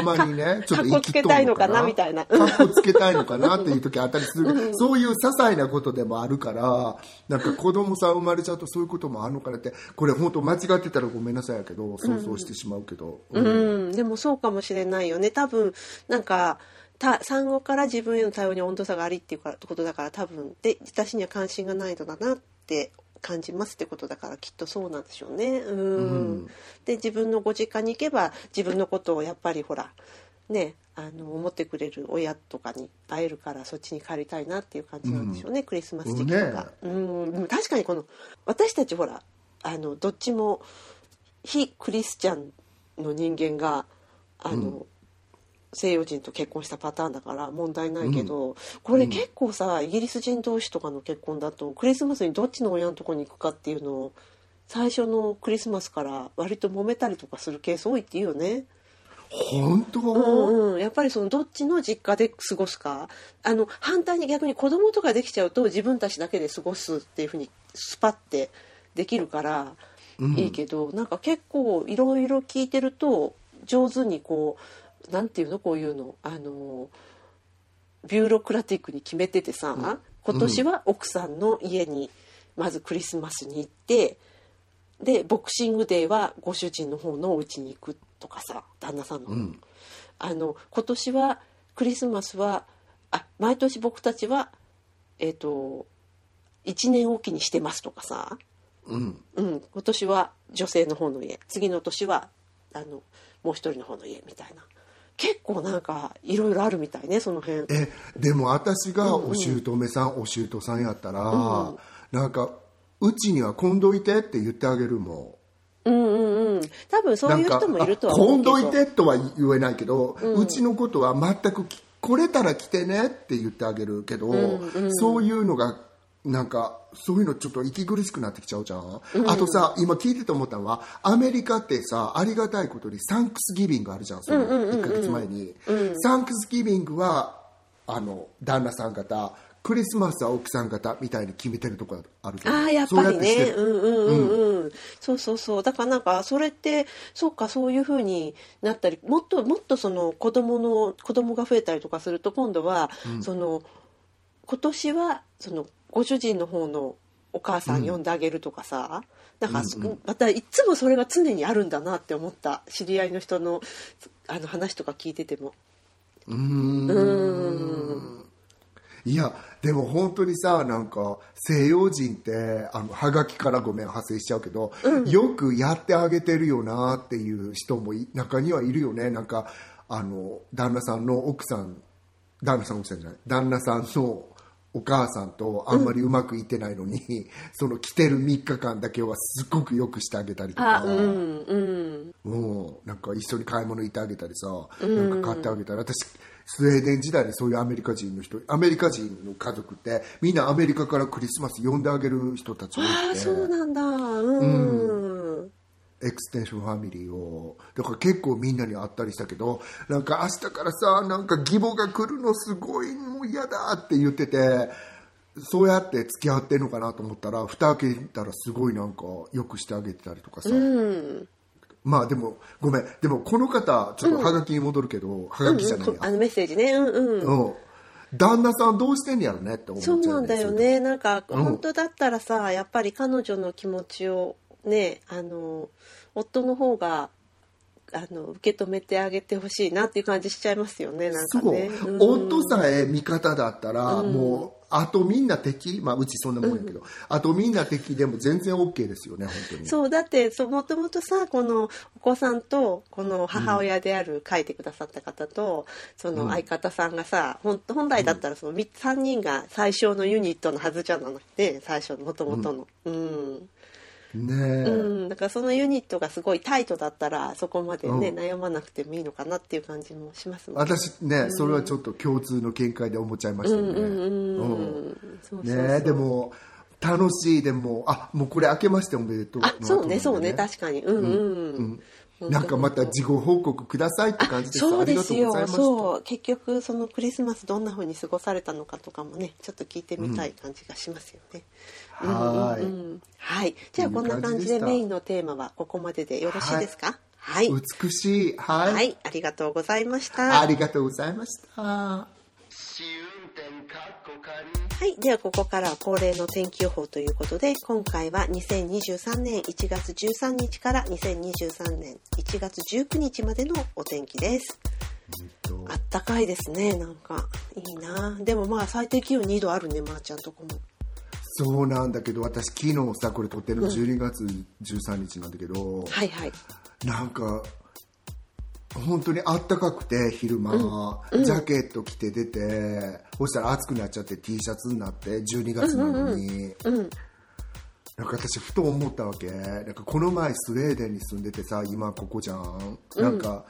まにねちょっとかっこつけたいのかなみたいな。かっこつけたいのかなっていう時あったりするそういう些細なことでもあるからなんか子供さん生まれちゃうとそういうこともあるのかなってこれ本当間違ってたらごめんなさいやけど想像してしまうけど、うん。うん、でもそうかもしれないよね。多分なんかた産後から自分への対応に温度差がありっていうかことだから多分で私には関心がないのだなって感じますってことだからきっとそうなんでしょうね。うん。で自分のご実家に行けば自分のことをやっぱりほらねあの思ってくれる親とかに会えるからそっちに帰りたいなっていう感じなんでしょうね、クリスマス時期とか。うん、でも確かにこの私たちほらあのどっちも非クリスチャンの人間があの、西洋人と結婚したパターンだから問題ないけど、これ結構さイギリス人同士とかの結婚だとクリスマスにどっちの親のとこに行くかっていうのを最初のクリスマスから割と揉めたりとかするケース多いっていうよね。本当、うん。うん、やっぱりそのどっちの実家で過ごすか。あの反対に逆に子供とかできちゃうと自分たちだけで過ごすっていうふうにスパッてできるからいいけど、なんか結構いろいろ聞いてると上手にこうなんていうの？こういうの。あのビューロクラティックに決めててさ、今年は奥さんの家にまずクリスマスに行ってでボクシングデーはご主人の方のお家に行くとかさ旦那さんの方。の、あの今年はクリスマスはあ毎年僕たちはえっ、と1年おきにしてますとかさ、うん。うん、今年は女性の方の家。次の年はあのもう一人の方の家みたいな結構なんかいろいろあるみたいねその辺。えでも私がお姑さん、お姑さんやったら、なんかうちには今んどいてって言ってあげるもん。うんうんうん。多分そういう人もいるとは思うけど。今度いてとは言えないけど、うちのことは全くき来れたら来てねって言ってあげるけど、そういうのがなんかそういうのちょっと息苦しくなってきちゃうじゃん、あとさ今聞いてて思ったのはアメリカってさありがたいことにサンクスギビングあるじゃんその1ヶ月前に、サンクスギビングはあの旦那さん方クリスマスは奥さん方みたいに決めてるとこあるじゃん。ああやっぱりね。うんうんうんうん、そうそうそう。だからなんかそれってそうかそういうふうになったりもっともっとその子供の子供が増えたりとかすると今度は、その今年はそのご主人の方のお母さん呼んであげるとかさ、なんか、またいつもそれが常にあるんだなって思った知り合いの人のあの話とか聞いてても。うーん。いやでも本当にさなんか西洋人ってあのはがきからごめん派生しちゃうけど、よくやってあげてるよなっていう人もい中にはいるよね。なんかあの旦那さんの奥さん旦那さんの奥さんじゃない。旦那さんのお母さんとあんまりうまくいってないのに、その来てる3日間だけはすっごくよくしてあげたりとか。あうんうん。うん、なんか一緒に買い物行ってあげたりさ、なんか買ってあげたり。私スウェーデン時代にそういうアメリカ人の人アメリカ人の家族ってみんなアメリカからクリスマス呼んであげる人たちがああいてそうなんだ。うん、 extension family を。だから結構みんなに会ったりしたけどなんか明日からさなんか義母が来るのすごいもう嫌だって言っててそうやって付き合ってんのかなと思ったら蓋開けたらすごいなんかよくしてあげてたりとかさ、うん。まあでもごめん。でもこの方ちょっとはがきに戻るけど、はがきじゃないや、あのメッセージね。うんうん。うん、旦那さんどうしてんやろねって思っちゃそううなんだよね。なんか本当だったらさ、やっぱり彼女の気持ちをねあの夫の方があの受け止めてあげてほしいなっていう感じしちゃいますよねなんかそう、ね。うん。夫さえ味方だったら、もうあとみんな敵まあうちそんなもんやけど、あとみんな敵でも全然 OK ですよね本当に。そうだってもともとさこのお子さんとこの母親である書いてくださった方と、その相方さんがさほん本来だったらその3人が最小のユニットのはずじゃなくて最初のもともとの。うんねえ、うん、だからそのユニットがすごいタイトだったらそこまでね、うん。悩まなくてもいいのかなっていう感じもしますもんね。私ね、それはちょっと共通の見解で思っちゃいましたよね、でも楽しい。でもあもうこれ明けましておめでとうあそうねそうね。か確かに。うんうん、なんかまた事後報告くださいって感じですそうですよ。そう。結局そのクリスマスどんな風に過ごされたのかとかもねちょっと聞いてみたい感じがしますよね、はーい、うんはい。じゃあこんな感じでメインのテーマはここまででよろしいですか？はい。美しい。はい、はい、ありがとうございました。ありがとうございました。はい。では、ここからは恒例の天気予報ということで、今回は2023年1月13日から2023年1月19日までのお天気です。えっと。あったかいですね、なんか。いいな。でもまあ、最低気温2度あるね、まー、ちゃんとこも。そうなんだけど私昨日さこれ撮ってるの12月13日なんだけど、はいはい。なんか本当にあったかくて昼間、ジャケット着て出てそしたら暑くなっちゃって T シャツになって12月なのに、うん。なんか私ふと思ったわけ。なんかこの前スウェーデンに住んでてさ今ここじゃん、なんか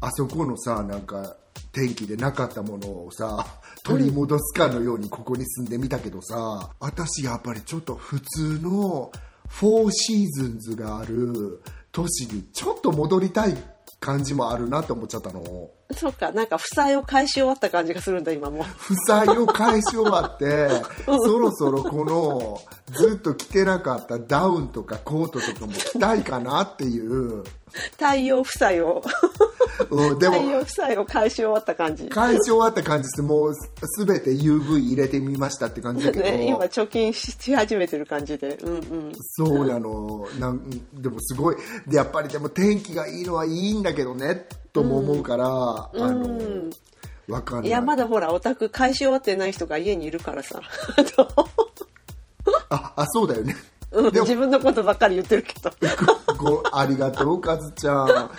あそこのさなんか天気でなかったものをさ 取り戻すかのようにここに住んでみたけどさ、私やっぱりちょっと普通のフォーシーズンズがある都市にちょっと戻りたい感じもあるなって思っちゃったの。そっか、なんか負債を返し終わった感じがするんだ、今もう。負債を返し終わって、そろそろこのずっと着てなかったダウンとかコートとかも着たいかなっていう、太陽負債を、うん、で太も陽負債を返し終わった感じ。返し終わった感じですもうすべて UV 入れてみましたって感じだけど、ね、今貯金し始めてる感じで。うんうん。そうなのなんでもすごいでやっぱりでも天気がいいのはいいんだけどねとも思うから、あのわかんないいや、まだほら、オタク返し終わってない人が家にいるからさ。ああそうだよねうん。自分のことばっかり言ってるけど。ごありがとうカズちゃん。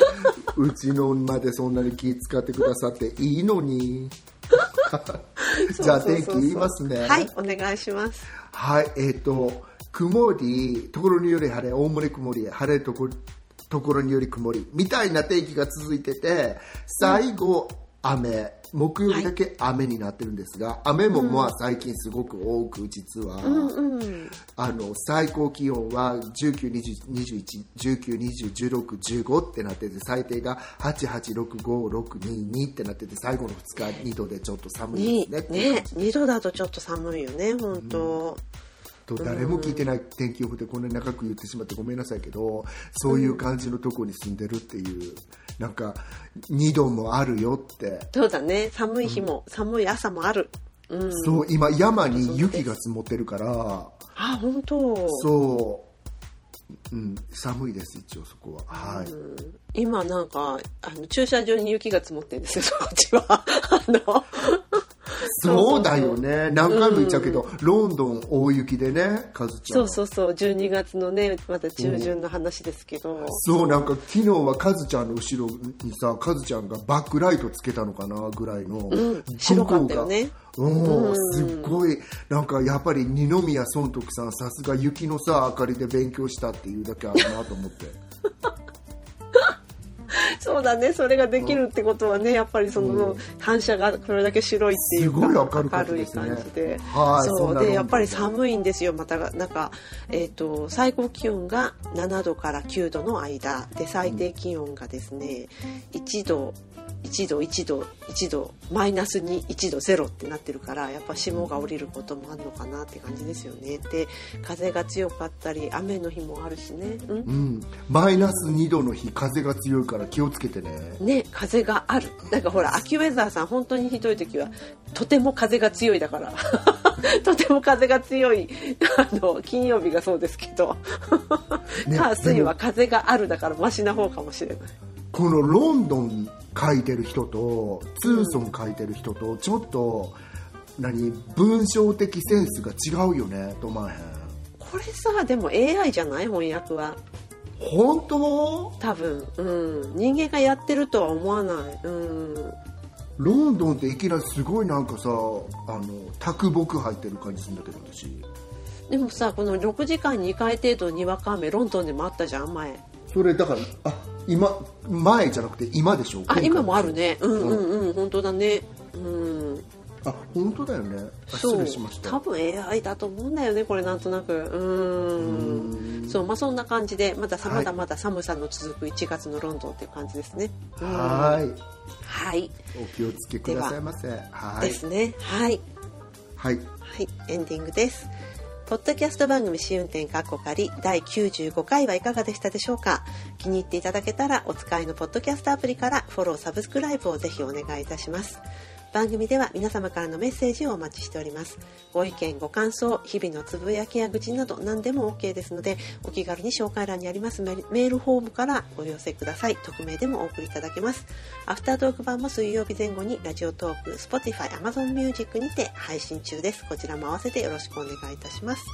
うちのまでそんなに気使ってくださっていいのに。じゃあ天気言いますね。はい、お願いします。はいえっ、と曇りところにより晴れおおむね曇り晴れとこところにより曇りみたいな天気が続いてて最後、雨木曜日だけ雨になってるんですが、雨もまあ最近すごく多く実は、あの最高気温は19202119201615ってなってて最低が8865622ってなってて最後の2日2度でちょっと寒いにですね。ね、2度だとちょっと寒いよね、本当。と誰も聞いてない天気予報でこんなに長く言ってしまってごめんなさいけどそういう感じのとこに住んでるっていうなんか2度もあるよって、そうだね、寒い日も、寒い朝もある。うん。そう今山に雪が積もってるから。あ、本当。そう、うん、寒いです一応そこは。はい、今なんか、あの、駐車場に雪が積もってるんですよ、こっちは。あの、そうだよね。何回も言っちゃうけど、ロンドン大雪でねカズちゃそんうそうそう、12月のね、まだ中旬の話ですけど。そうなんか昨日はカズちゃんの後ろにさカズちゃんがバックライトつけたのかなぐらいの、白かったよね。うん、すっごいなんかやっぱり二宮尊徳さんさすが雪のさ明かりで勉強したっていうだけあるなと思って そうだね、それができるってことはね、やっぱりその、反射がこれだけ白いっていうか、すごい明るい感じで。はいそんなロンドンで、やっぱり寒いんですよ、またが、なんか、えっ、と、最高気温が7度から9度の間、で、最低気温がですね、1度、1度1度1度マイナスに1度0ってなってるからやっぱ霜が降りることもあるのかなって感じですよね。で風が強かったり雨の日もあるしね、うん？うん。マイナス2度の日風が強いから気をつけてね。ね風がある。なんかほら秋ウェザーさん本当にひどい時はとても風が強いだから。とても風が強いあの金曜日がそうですけど。ね火水は風があるだからマシな方かもしれないこのロンドン書いてる人とツーソン書いてる人とちょっと何文章的センスが違うよねと思わへんこれさでも AI じゃない翻訳は。本当？多分、うん、人間がやってるとは思わない、うん、ロンドンっていきなりすごいなんかさあの卓木入ってる感じするんだけど私。でもさこの6時間2回程度にわか雨ロンドンでもあったじゃん前それだからあ今前じゃなくて今でしょあ今もあるね。うんうん。うん本当だね。うん。あ本当だよね。あ失そう。礼しました。多分 AI だと思うんだよねこれなんとなく。うん。そうまあそんな感じでまださはい。まだまだ寒さの続く1月のロンドンっていう感じですね。うんはーい。はい。お気をつけくださいませ。はい。ですね。はい。はい。はい、エンディングです。ポッドキャスト番組試運転かっこ仮第95回はいかがでしたでしょうか？気に入っていただけたらお使いのポッドキャストアプリからフォロー、サブスクライブをぜひお願いいたします。番組では皆様からのメッセージをお待ちしております。ご意見、ご感想、日々のつぶやきや愚痴など何でも OK ですので、お気軽に紹介欄にありますメールフォームからご寄せください。匿名でもお送りいただけます。アフタートーク版も水曜日前後にラジオトーク、Spotify、Amazon Music にて配信中です。こちらも合わせてよろしくお願いいたします。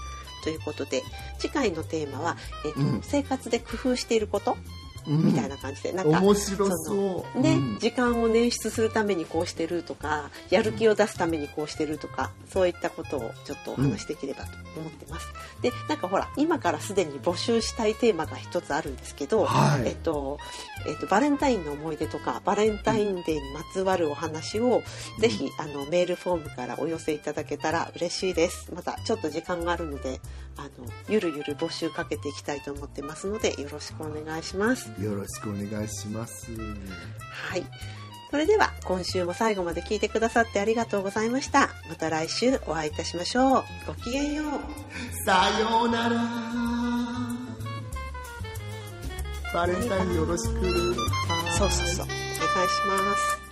ということで、次回のテーマは、えっとうん生活で工夫していることうんみたいな感じで、なんか面白のそうね、うん時間を捻出するためにこうしてるとかやる気を出すためにこうしてるとかそういったことをちょっとお話しできればと思ってます。でなんかほら今からすでに募集したいテーマが一つあるんですけど、はいえっとえっと、バレンタインの思い出とかバレンタインデーにまつわるお話を、ぜひあのメールフォームからお寄せいただけたら嬉しいです。またちょっと時間があるのであのゆるゆる募集かけていきたいと思ってますのでよろしくお願いします。よろしくお願いしますはい。それでは今週も最後まで聞いてくださってありがとうございました。また来週お会いいたしましょう。ごきげんよう。さようならバレンタインよろしくそうそうそう。お願いします。